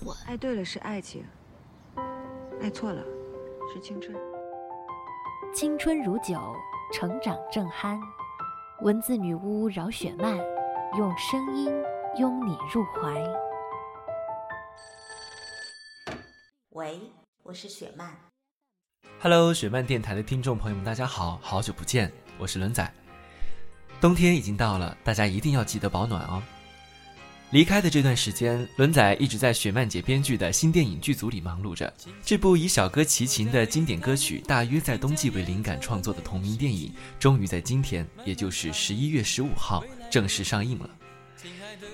蠢。爱对了是爱情，爱错了是青春。青春如酒，成长正酣。文字女巫饶雪漫，用声音拥你入怀。喂，我是雪漫。Hello，雪漫电台的听众朋友们，大家好，好久不见，我是伦仔。冬天已经到了，大家一定要记得保暖哦。离开的这段时间，伦仔一直在雪漫姐编剧的新电影剧组里忙碌着。这部以小哥齐秦的经典歌曲《大约在冬季》为灵感创作的同名电影，终于在今天，也就是十一月十五号正式上映了。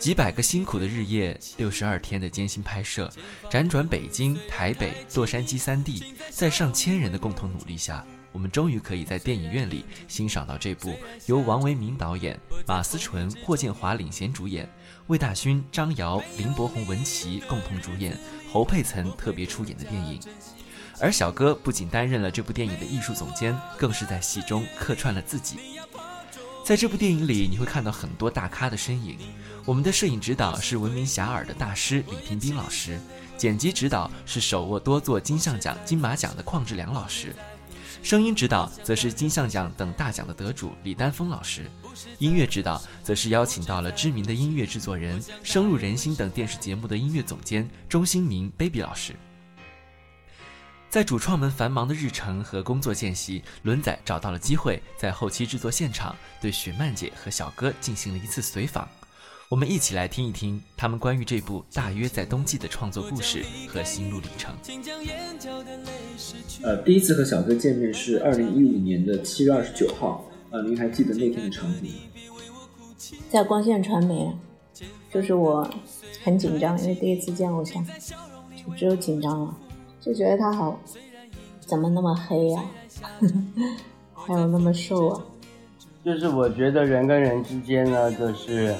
几百个辛苦的日夜，六十二天的艰辛拍摄，辗转北京、台北、洛杉矶三地，在上千人的共同努力下。我们终于可以在电影院里欣赏到这部由王维明导演、马思纯、霍建华领衔主演、魏大勋、张瑶、林柏宏、文琪共同主演、侯佩岑特别出演的电影。而小哥不仅担任了这部电影的艺术总监，更是在戏中客串了自己。在这部电影里，你会看到很多大咖的身影。我们的摄影指导是闻名遐迩的大师李平斌老师，剪辑指导是手握多座金像奖、金马奖的邝志良老师。声音指导则是金像奖等大奖的得主李丹峰老师，音乐指导则是邀请到了知名的音乐制作人、深入人心等电视节目的音乐总监钟兴民 baby 老师。在主创们繁忙的日程和工作间隙，轮仔找到了机会，在后期制作现场对雪漫姐和小哥进行了一次随访。我们一起来听一听他们关于这部大约在冬季的创作故事和心路历程。呃，第一次和小哥见面是二零一五年的七月二十九号，呃，您还记得那天的场景吗？在光线传媒，就是我很紧张，因为第一次见偶像，就只有紧张了，就觉得他好，怎么那么黑呀，还有那么瘦啊？就是我觉得人跟人之间呢，就是。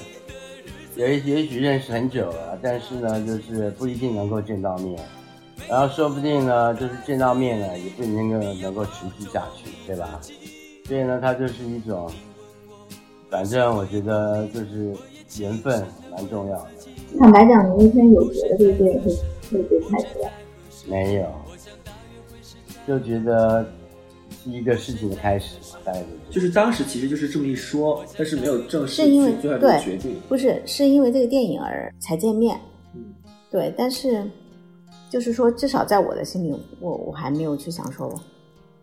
也也许认识很久了，但是呢，就是不一定能够见到面，然后说不定呢，就是见到面了，也不一定能能够持续下去，对吧？所以呢，它就是一种，反正我觉得就是缘分蛮重要的。坦白讲，你那天有觉得这个电影会会被拍出来？没有，就觉得。第一个事情的开始，大概就是当时其实就是这么一说，但是没有正式最后决定。不是，是因为这个电影而才见面。嗯，对，但是就是说，至少在我的心里，我我还没有去想说，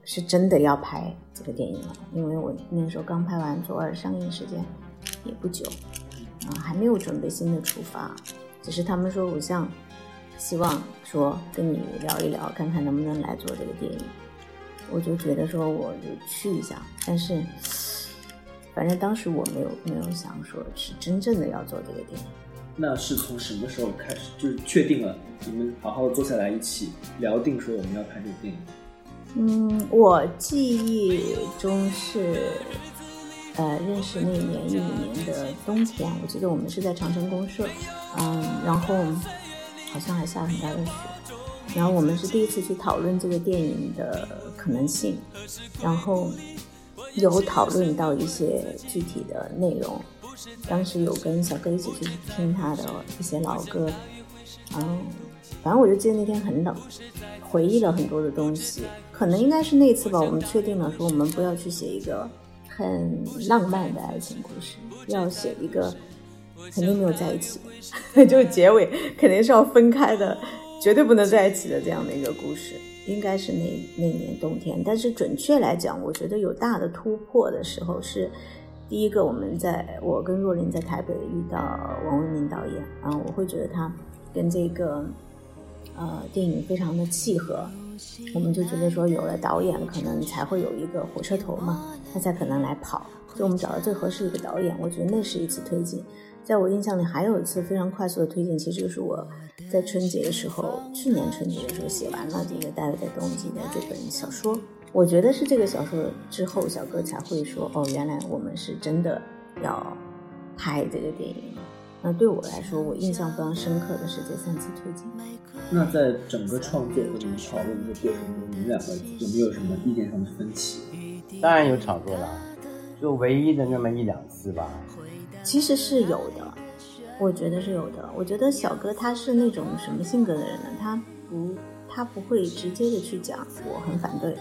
是真的要拍这个电影了，因为我那时候刚拍完《左耳》，上映时间也不久，啊，还没有准备新的出发。只是他们说，偶像希望说跟你聊一聊，看看能不能来做这个电影。我就觉得说我就去一下，但是反正当时我没有没有想说是真正的要做这个电影。那是从什么时候开始就是确定了你们好好坐下来一起聊定说我们要拍这个电影？嗯，我记忆中是呃认识那年一五年的冬天，我记得我们是在长城公社，嗯，然后好像还下很大的雪。然后我们是第一次去讨论这个电影的可能性，然后有讨论到一些具体的内容。当时有跟小哥一起去听他的一些老歌，然后反正我就记得那天很冷，回忆了很多的东西。可能应该是那次吧，我们确定了说我们不要去写一个很浪漫的爱情故事，要写一个肯定没有在一起，就是结尾肯定是要分开的。绝对不能在一起的这样的一个故事，应该是那那年冬天。但是准确来讲，我觉得有大的突破的时候是第一个，我们在我跟若琳在台北遇到王文明导演，啊，我会觉得他跟这个呃电影非常的契合，我们就觉得说有了导演，可能才会有一个火车头嘛，他才可能来跑。所以我们找到最合适一个导演，我觉得那是一次推进。在我印象里，还有一次非常快速的推进，其实就是我在春节的时候，去年春节的时候写完了这个《大约在冬季》的这本小说。我觉得是这个小说之后，小哥才会说：“哦，原来我们是真的要拍这个电影。”那对我来说，我印象非常深刻的是这三次推荐。那在整个创作和你们讨论的过程中，你们两个有没有什么意见上的分歧？当然有吵过了，就唯一的那么一两次吧。其实是有的，我觉得是有的。我觉得小哥他是那种什么性格的人呢？他不，他不会直接的去讲我很反对。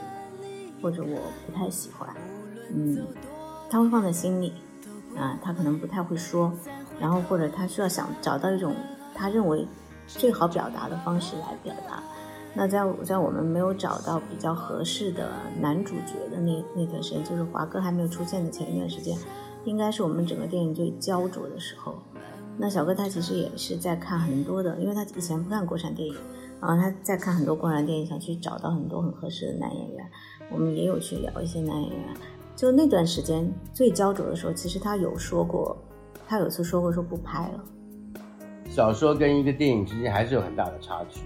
或者我不太喜欢，嗯，他会放在心里，啊，他可能不太会说，然后或者他需要想找到一种他认为最好表达的方式来表达。那在在我们没有找到比较合适的男主角的那那段时间，就是华哥还没有出现的前一段时间，应该是我们整个电影最焦灼的时候。那小哥他其实也是在看很多的，因为他以前不看国产电影，然后他在看很多国产电影，想去找到很多很合适的男演员。我们也有去聊一些男演员，就那段时间最焦灼的时候，其实他有说过，他有次说过说不拍了。小说跟一个电影之间还是有很大的差距，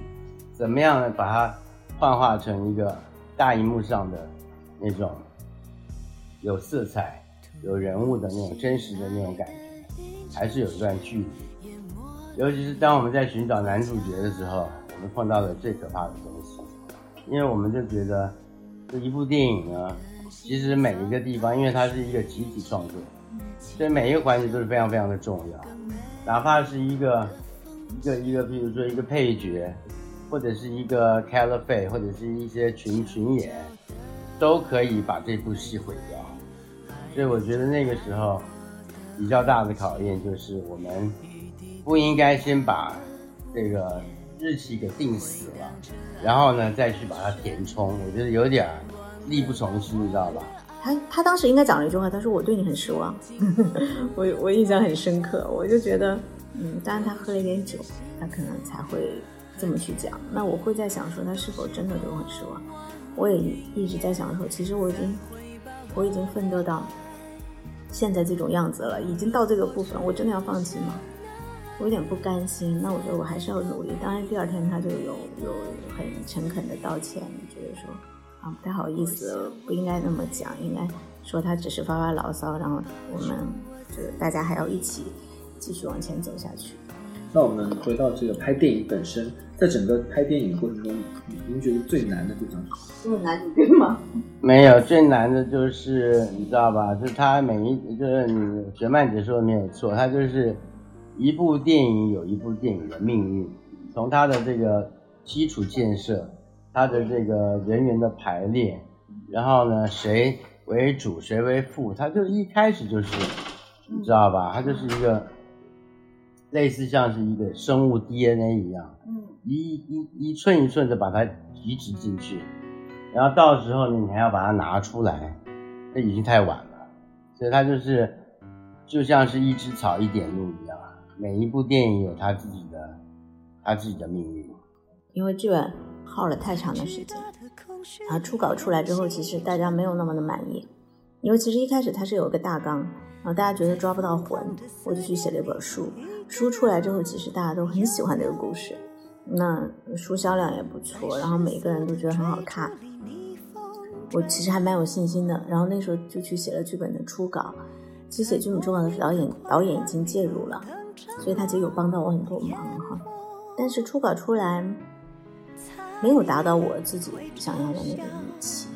怎么样把它幻化成一个大荧幕上的那种有色彩、有人物的那种真实的那种感觉，还是有一段距离。尤其是当我们在寻找男主角的时候，我们碰到了最可怕的东西，因为我们就觉得。这一部电影呢，其实每一个地方，因为它是一个集体创作，所以每一个环节都是非常非常的重要。哪怕是一个一个一个，比如说一个配角，或者是一个 c a l i f e 或者是一些群群演，都可以把这部戏毁掉。所以我觉得那个时候比较大的考验就是，我们不应该先把这个。日期给定死了，然后呢，再去把它填充，我觉得有点力不从心，你知道吧？他他当时应该讲了一句话，他说：“我对你很失望。”我我印象很深刻，我就觉得，嗯，当然他喝了一点酒，他可能才会这么去讲。那我会在想说，他是否真的对我很失望？我也一直在想说，其实我已经我已经奋斗到现在这种样子了，已经到这个部分，我真的要放弃吗？我有点不甘心，那我觉得我还是要努力。当然，第二天他就有有很诚恳的道歉，觉得说啊不太好意思，不应该那么讲，应该说他只是发发牢骚，然后我们就大家还要一起继续往前走下去。那我们回到这个拍电影本身，在整个拍电影过程中，您觉得最难的地方是？是男主角吗？没有，最难的就是你知道吧？就是他每一就是你学曼姐说的没有错，他就是。一部电影有一部电影的命运，从他的这个基础建设，他的这个人员的排列，然后呢，谁为主谁为副，他就一开始就是，你知道吧？他就是一个类似像是一个生物 DNA 一样，一一一寸一寸的把它移植进去，然后到时候呢，你还要把它拿出来，那已经太晚了，所以它就是就像是一枝草一点露一样。每一部电影有它自己的，他自己的命运。因为剧本耗了太长的时间，然后初稿出来之后，其实大家没有那么的满意。因为其实一开始它是有个大纲，然后大家觉得抓不到魂，我就去写了一本书。书出来之后，其实大家都很喜欢这个故事，那书销量也不错，然后每个人都觉得很好看。我其实还蛮有信心的，然后那时候就去写了剧本的初稿。其实写剧本初稿的导演，导演已经介入了。所以他其实有帮到我很多忙哈，但是初稿出来没有达到我自己想要的那个预期，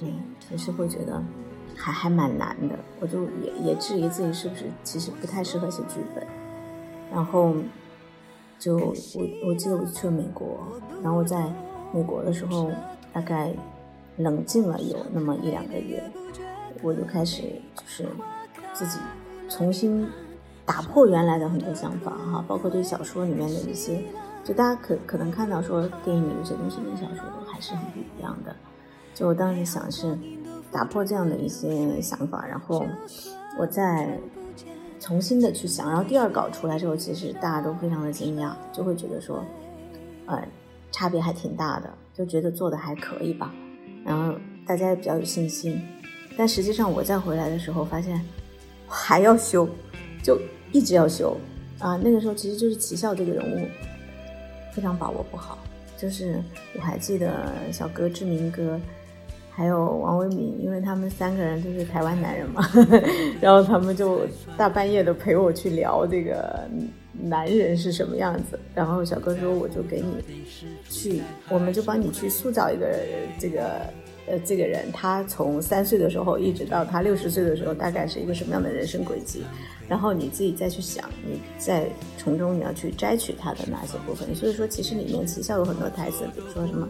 嗯，也是会觉得还还蛮难的，我就也也质疑自己是不是其实不太适合写剧本，然后就我我记得我去了美国，然后在美国的时候大概冷静了有那么一两个月，我就开始就是自己重新。打破原来的很多想法哈，包括对小说里面的一些，就大家可可能看到说电影里有些东西跟小说还是很不一样的。就我当时想是打破这样的一些想法，然后我再重新的去想，然后第二稿出来之后，其实大家都非常的惊讶，就会觉得说，呃，差别还挺大的，就觉得做的还可以吧，然后大家也比较有信心。但实际上我再回来的时候，发现还要修。就一直要修，啊，那个时候其实就是齐笑这个人物，非常把握不好。就是我还记得小哥志明哥，还有王维敏，因为他们三个人都是台湾男人嘛，然后他们就大半夜的陪我去聊这个男人是什么样子。然后小哥说，我就给你去，我们就帮你去塑造一个这个呃这个人，他从三岁的时候一直到他六十岁的时候，大概是一个什么样的人生轨迹。然后你自己再去想，你在从中你要去摘取他的哪些部分。所以说，其实里面其实有很多台词，比如说什么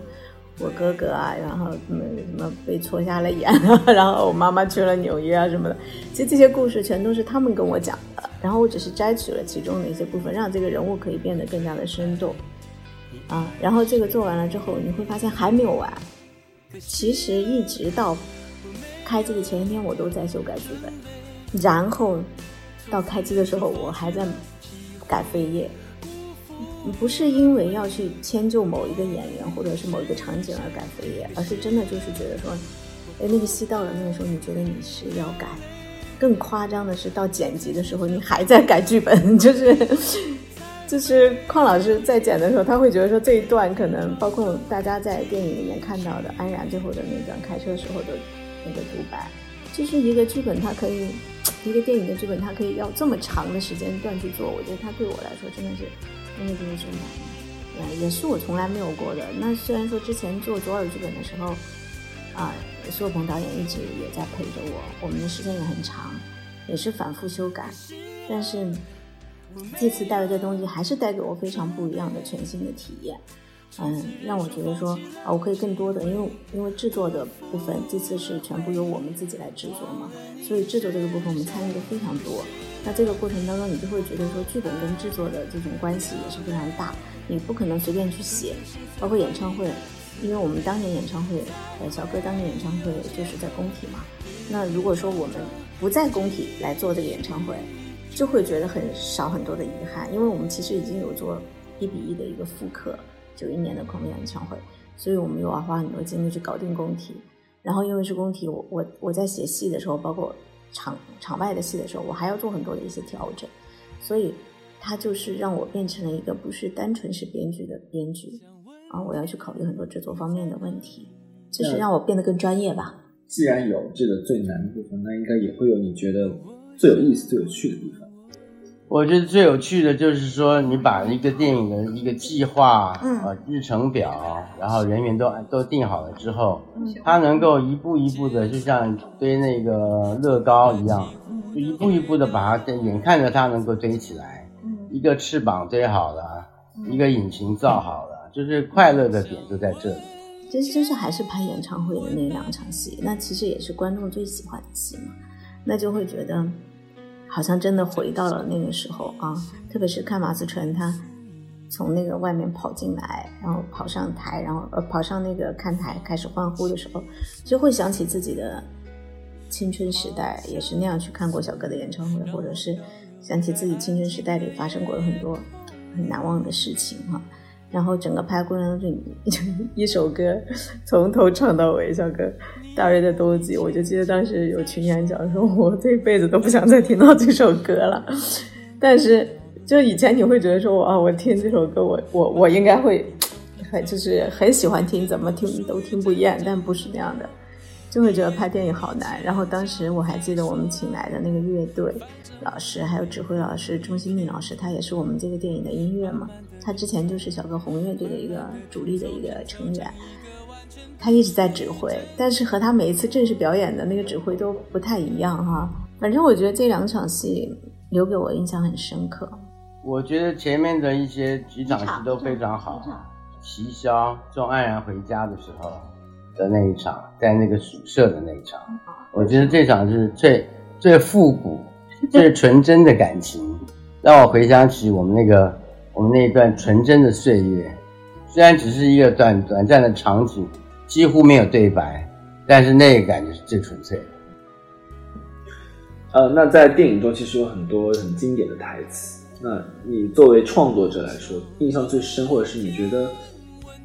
我哥哥啊，然后什么什么被戳瞎了眼，然后我妈妈去了纽约啊什么的。其实这些故事全都是他们跟我讲的，然后我只是摘取了其中的一些部分，让这个人物可以变得更加的生动啊。然后这个做完了之后，你会发现还没有完。其实一直到开机的前一天，我都在修改剧本，然后。到开机的时候，我还在改扉页，不是因为要去迁就某一个演员或者是某一个场景而改扉页，而是真的就是觉得说，哎，那个戏到了那个时候，你觉得你是要改。更夸张的是，到剪辑的时候，你还在改剧本，就是就是邝老师在剪的时候，他会觉得说这一段可能包括大家在电影里面看到的安然最后的那段开车时候的那个独白，就是一个剧本，它可以。一个电影的剧本，它可以要这么长的时间段去做，我觉得它对我来说真的是，真的真的。是难，呃，也是我从来没有过的。那虽然说之前做左耳剧本的。时候，啊，苏有朋导演一直也在陪着我，我们的。时间也很长，也是反复修改，但是这次带来的。东西还是带给我非常不一样的。全新的。体验。嗯，让我觉得说啊，我可以更多的，因为因为制作的。部分这次是全部由我们自己来制作嘛，所以制作这个部分我们参与的。非常多。那这个过程当中，你就会觉得说剧本跟制作的这种关系也是非常大，你不可能随便去写。包括演唱会，因为我们当年演唱会，呃，小哥当年演唱会就是在工体嘛。那如果说我们不在工体来做这个演唱会，就会觉得很少很多的遗憾，因为我们其实已经有做一比一的一个复刻。九一年的狂野演唱会，所以我们又要花很多精力去搞定工体。然后因为是工体，我我我在写戏的时候，包括场场外的戏的时候，我还要做很多的一些调整。所以它就是让我变成了一个不是单纯是编剧的编剧啊，我要去考虑很多制作方面的问题，就是让我变得更专业吧。既然有这个最难的部分，那应该也会有你觉得最有意思、最有趣的地方。我觉得最有趣的就是说，你把一个电影的一个计划、呃日程表，然后人员都都定好了之后，它能够一步一步的，就像堆那个乐高一样，就一步一步的把它，眼看着它能够堆起来，一个翅膀堆好了，一个引擎造好了，就是快乐的点就在这里。其实就是还是拍演唱会的那两场戏，那其实也是观众最喜欢的戏嘛，那就会觉得。好像真的回到了那个时候啊，特别是看马思纯他从那个外面跑进来，然后跑上台，然后呃跑上那个看台开始欢呼的时候，就会想起自己的青春时代，也是那样去看过小哥的演唱会，或者是想起自己青春时代里发生过的很多很难忘的事情哈。然后整个拍过程中，一首歌从头唱到尾，小哥。大约的冬季，我就记得当时有群演讲说，我这辈子都不想再听到这首歌了。但是，就以前你会觉得说，我啊，我听这首歌，我我我应该会很就是很喜欢听，怎么听都听不厌。但不是那样的，就会觉得拍电影好难。然后当时我还记得我们请来的那个乐队老师，还有指挥老师钟新密老师，他也是我们这个电影的音乐嘛。他之前就是小哥红乐队的一个主力的一个成员。他一直在指挥，但是和他每一次正式表演的那个指挥都不太一样哈。反正我觉得这两场戏留给我印象很深刻。我觉得前面的一些几场戏都非常好。齐霄送安然回家的时候的那一场，在那个宿舍的那一场，我觉得这场是最最复古、最纯真的感情，让我回想起我们那个我们那一段纯真的岁月。虽然只是一个短短暂的场景。几乎没有对白，但是那个感觉是最纯粹的。呃，那在电影中其实有很多很经典的台词。那你作为创作者来说，印象最深或者是你觉得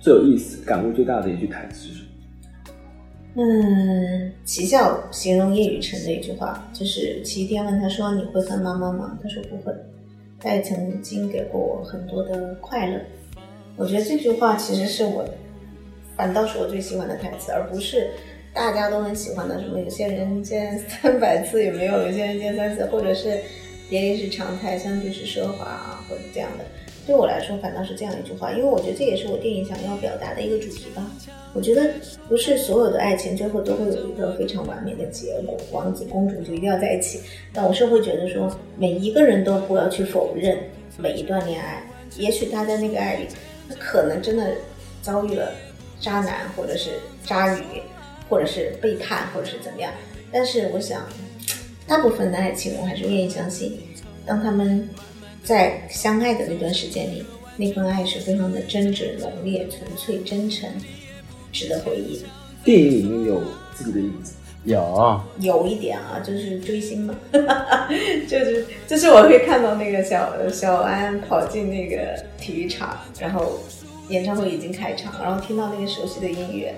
最有意思、感悟最大的一句台词是什么？嗯，齐笑形容叶雨辰的一句话，就是齐天问他说：“你会恨妈妈吗？”他说：“不会。”他也曾经给过我很多的快乐。我觉得这句话其实是我，反倒是我最喜欢的台词，而不是大家都很喜欢的什么有些人见三百次也没有，有些人见三次，或者是别离是常态，相聚是奢华啊，或者这样的。对我来说，反倒是这样一句话，因为我觉得这也是我电影想要表达的一个主题吧。我觉得不是所有的爱情最后都会有一个非常完美的结果，王子公主就一定要在一起。但我是会觉得说，每一个人都不要去否认每一段恋爱，也许他在那个爱里，他可能真的遭遇了渣男，或者是渣女，或者是背叛，或者是怎么样。但是我想，大部分的爱情，我还是愿意相信，当他们。在相爱的那段时间里，那份爱是非常的真挚、浓烈、纯粹、真诚，值得回忆。电影里面有自己的影子，有有一点啊，就是追星嘛，就是就是我会看到那个小小安跑进那个体育场，然后演唱会已经开场，然后听到那个熟悉的音乐，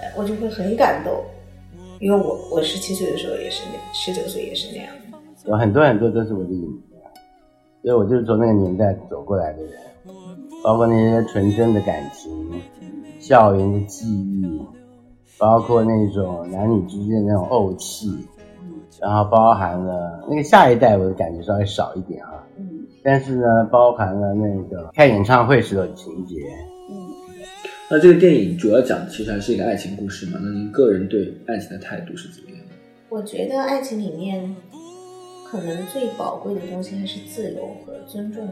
呃，我就会很感动，因为我我十七岁的时候也是那，十九岁也是那样有很多很多都是我的影子。所以我就是从那个年代走过来的人，包括那些纯真的感情、校园的记忆，包括那种男女之间的那种怄气，然后包含了那个下一代，我的感觉稍微少一点啊。嗯。但是呢，包含了那个开演唱会时的情节。嗯。那这个电影主要讲的其实还是一个爱情故事嘛？那您个人对爱情的态度是怎么样的？我觉得爱情里面。可能最宝贵的东西还是自由和尊重。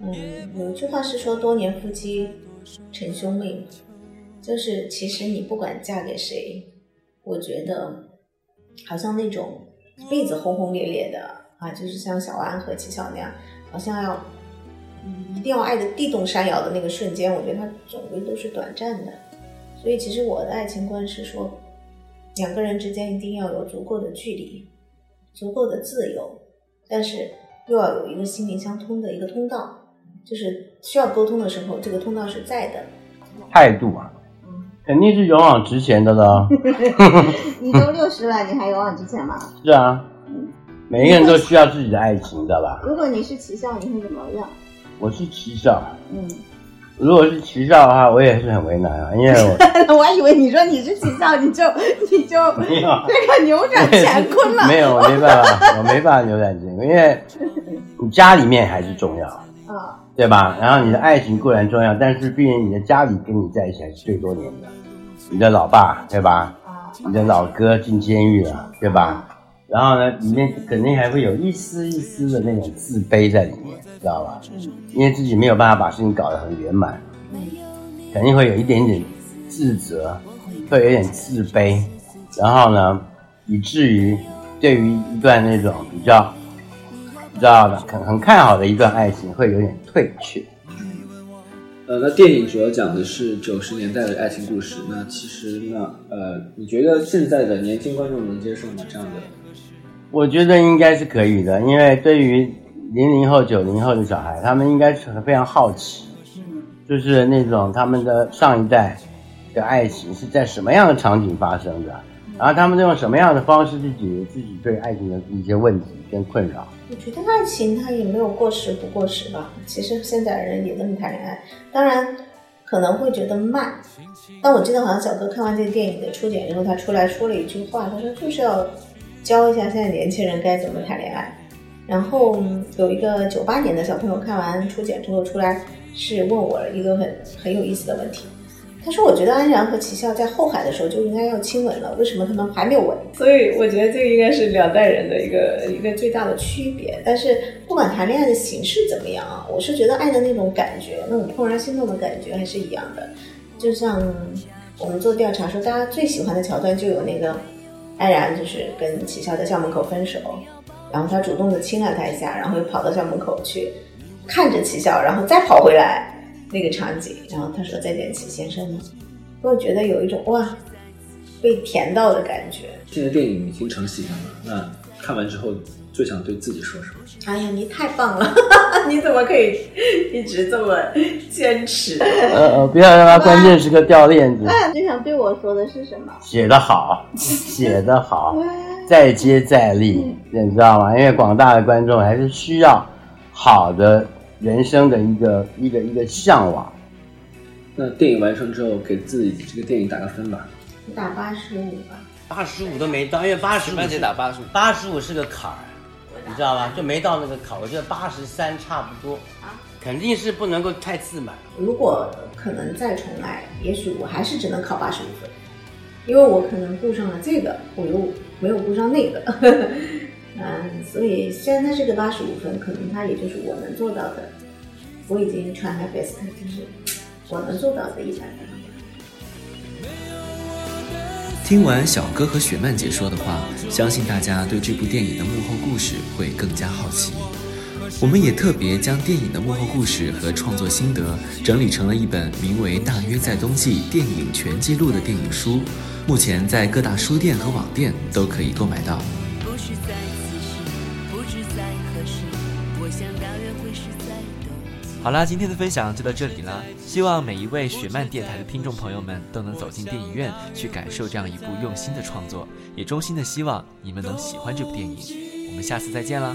嗯，有一句话是说“多年夫妻成兄妹”，就是其实你不管嫁给谁，我觉得好像那种一辈子轰轰烈烈的啊，就是像小安和齐晓那样，好像要嗯一定要爱的地动山摇的那个瞬间，我觉得它总归都是短暂的。所以其实我的爱情观是说，两个人之间一定要有足够的距离。足够的自由，但是又要有一个心灵相通的一个通道，就是需要沟通的时候，这个通道是在的。态度啊，肯定是勇往直前的了。你都六十了，你还勇往直前吗？是啊，每一个人都需要自己的爱情，知道吧？如果你是奇笑，你会怎么样？我是奇笑。嗯。如果是奇笑的话，我也是很为难啊，因为我 我还以为你说你是奇笑，你就 你就没有这个扭转乾坤了。没有，我没办法，我没办法扭转乾坤，因为你家里面还是重要啊，对吧？然后你的爱情固然重要，但是毕竟你的家里跟你在一起还是最多年的，你的老爸对吧？你的老哥进监狱了对吧？然后呢，里面肯定还会有一丝一丝的那种自卑在里面。知道吧？因为自己没有办法把事情搞得很圆满，肯定会有一点点自责，会有点自卑，然后呢，以至于对于一段那种比较，知道的很很看好的一段爱情，会有点退却。呃，那电影主要讲的是九十年代的爱情故事。那其实呢呃，你觉得现在的年轻观众能接受吗？这样的？我觉得应该是可以的，因为对于。零零后、九零后的小孩，他们应该是非常好奇，就是那种他们的上一代的爱情是在什么样的场景发生的，然后他们用什么样的方式去解决自己对爱情的一些问题跟困扰。我觉得爱情它也没有过时不过时吧，其实现在人也这么谈恋爱，当然可能会觉得慢，但我记得好像小哥看完这个电影的初剪之后，他出来说了一句话，他说就是要教一下现在年轻人该怎么谈恋爱。然后有一个九八年的小朋友看完初检之后出来，是问我一个很很有意思的问题。他说：“我觉得安然和齐笑在后海的时候就应该要亲吻了，为什么他们还没有吻？”所以我觉得这应该是两代人的一个一个最大的区别。但是不管谈恋爱的形式怎么样啊，我是觉得爱的那种感觉，那种怦然心动的感觉还是一样的。就像我们做调查说，大家最喜欢的桥段就有那个安然就是跟齐潇在校门口分手。然后他主动的亲了他一下，然后又跑到校门口去，看着齐潇，然后再跑回来那个场景，然后他说再见，齐先生，我觉得有一种哇，被甜到的感觉。现在电影已经成型了那看完之后最想对自己说什么？哎呀，你太棒了，你怎么可以一直这么坚持？呃呃，不要让他关键时刻掉链子。最想对我说的是什么？写得好，写得好。再接再厉，你知道吗？因为广大的观众还是需要好的人生的一个一个一个向往。那电影完成之后，给自己这个电影打个分吧。打八十五吧。八十五都没到，因为八十五得打八十五，八十五是个坎儿，你知道吧？就没到那个坎儿。我觉得八十三差不多，肯定是不能够太自满。如果可能再重来，也许我还是只能考八十五分，因为我可能顾上了这个，我又没有顾上那个。嗯，所以虽然它是个八十五分，可能它也就是我能做到的。我已经 try my best，就是我能做到的一百分。听完小哥和雪曼姐说的话，相信大家对这部电影的幕后故事会更加好奇。我们也特别将电影的幕后故事和创作心得整理成了一本名为《大约在冬季电影全记录》的电影书，目前在各大书店和网店都可以购买到。好啦，今天的分享就到这里啦。希望每一位雪漫电台的听众朋友们都能走进电影院去感受这样一部用心的创作，也衷心的希望你们能喜欢这部电影。我们下次再见啦！